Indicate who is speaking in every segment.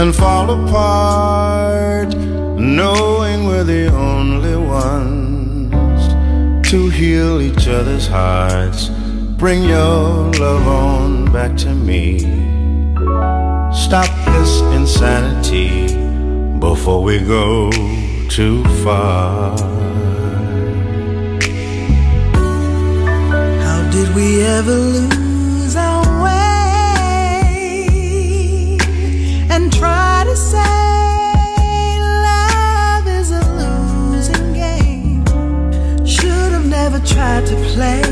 Speaker 1: And fall apart, knowing we're the only ones to heal each other's hearts? Bring your love on back to me. Stop this insanity before we go too far.
Speaker 2: How did we ever lose tried to play.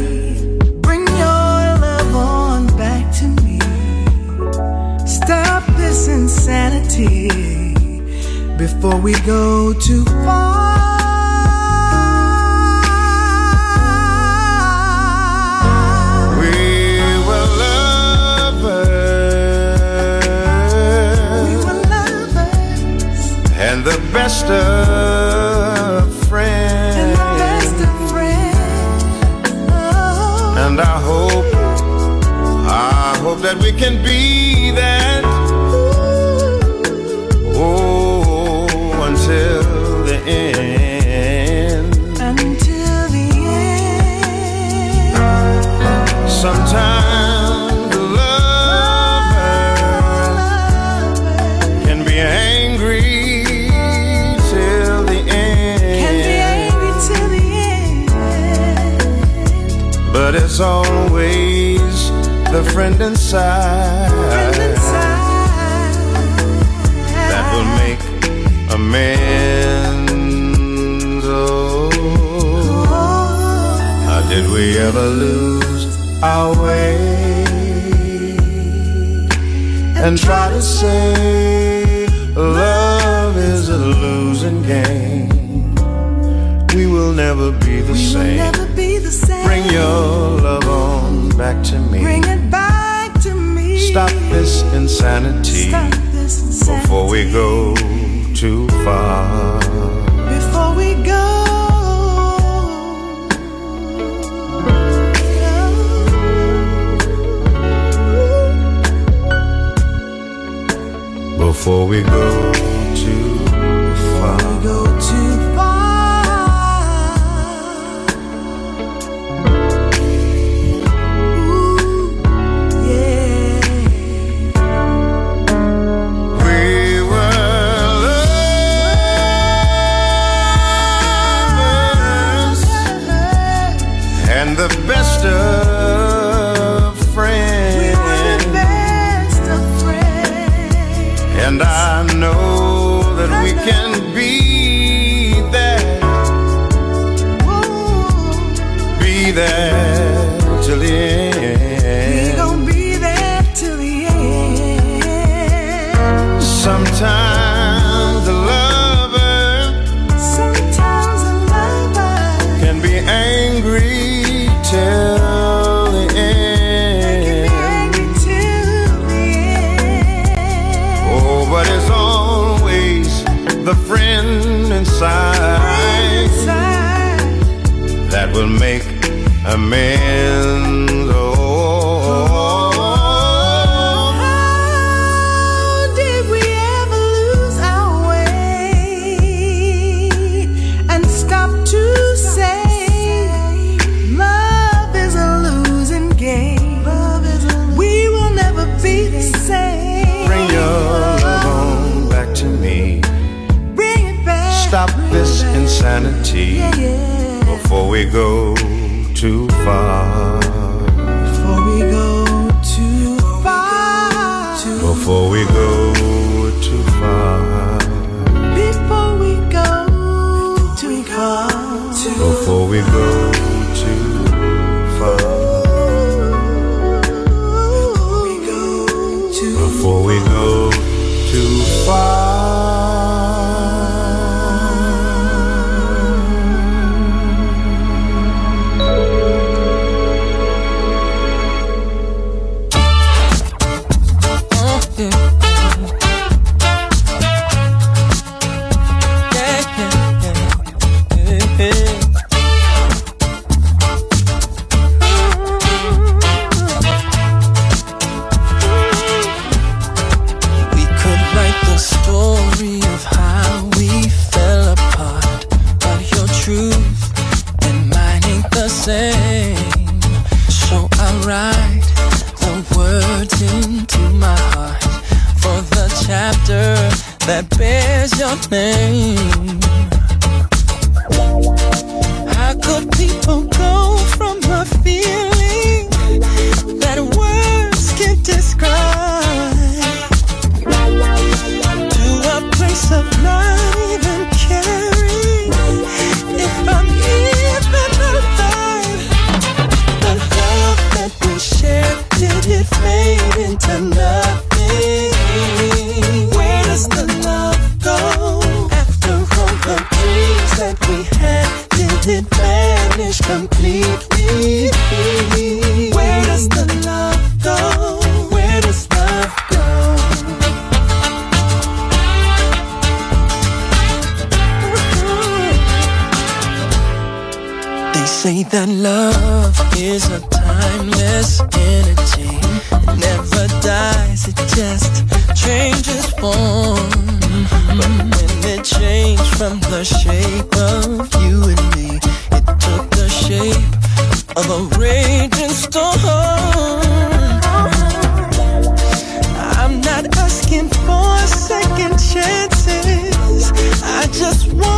Speaker 2: Bring your love on back to me. Stop this insanity before we go too far.
Speaker 1: Best of
Speaker 2: and
Speaker 1: friends.
Speaker 2: the best of friends. Oh,
Speaker 1: And I hope, I hope that we can be that. Oh, until the end.
Speaker 2: until the end.
Speaker 1: Sometimes Always the friend inside
Speaker 2: Friend inside.
Speaker 1: that will make amends. Oh, how did we ever lose our way and try to say love is a losing game? We will never be the
Speaker 2: We
Speaker 1: same. Your love on back to me.
Speaker 2: Bring it back to me.
Speaker 1: Stop this insanity
Speaker 2: Stop this insanity.
Speaker 1: before we go too far.
Speaker 2: Before we go.
Speaker 1: Before we go be
Speaker 2: amends.
Speaker 1: Oh, oh, oh,
Speaker 2: how did we ever lose our way and stop to say love is a losing game? We will never be the same.
Speaker 1: Bring your love
Speaker 2: on back to me. Bring
Speaker 1: it back. Stop this insanity
Speaker 2: before we go too far.
Speaker 3: in store. I'm not asking for second chances. I just want.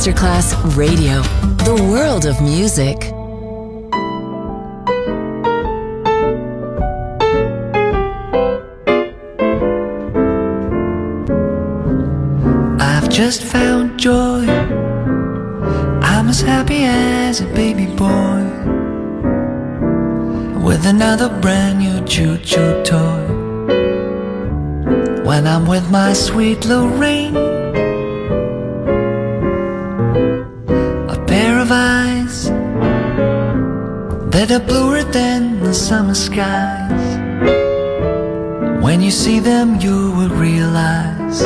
Speaker 4: Masterclass Radio, the world of music.
Speaker 5: I've just found joy. I'm as happy as a baby boy with another brand new choo choo toy. When I'm with my sweet Lorraine, of eyes that are bluer than the summer skies. When you see them, you will realize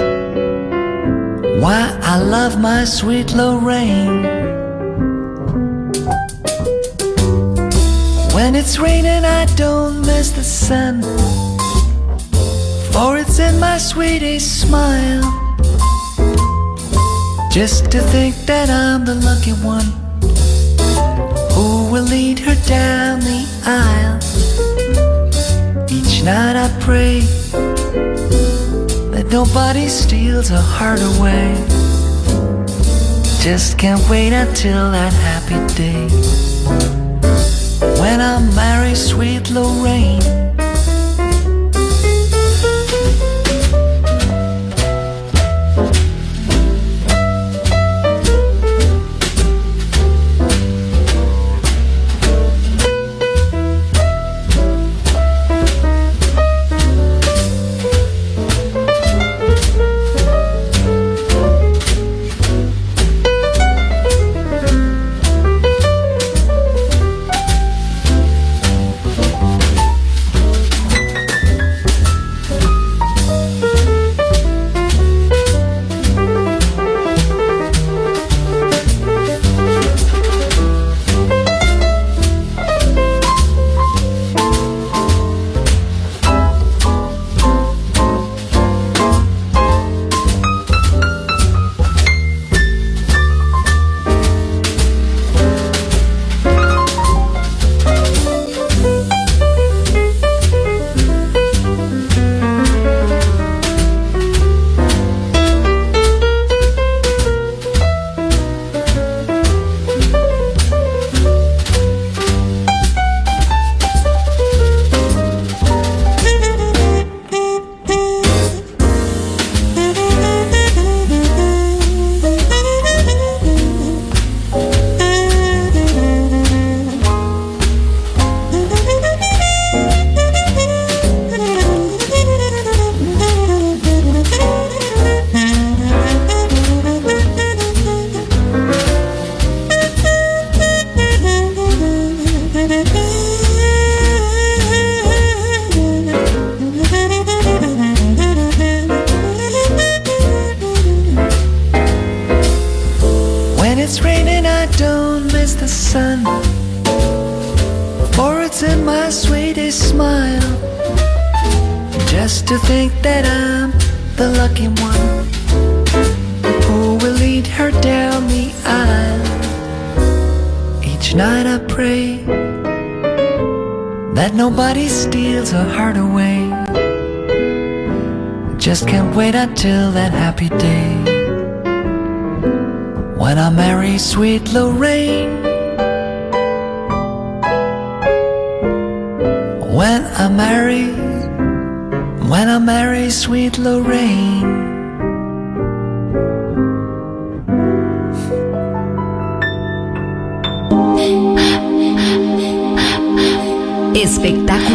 Speaker 5: why I love my sweet Lorraine. When it's raining, I don't miss the sun, for it's in my sweetest smile. Just to think that I'm the lucky one will lead her down the aisle. Each night I pray that nobody steals her heart away. Just can't wait until that happy day when I marry sweet Lorraine. Can't wait until that happy day when I marry sweet Lorraine. When I marry, when I marry sweet Lorraine.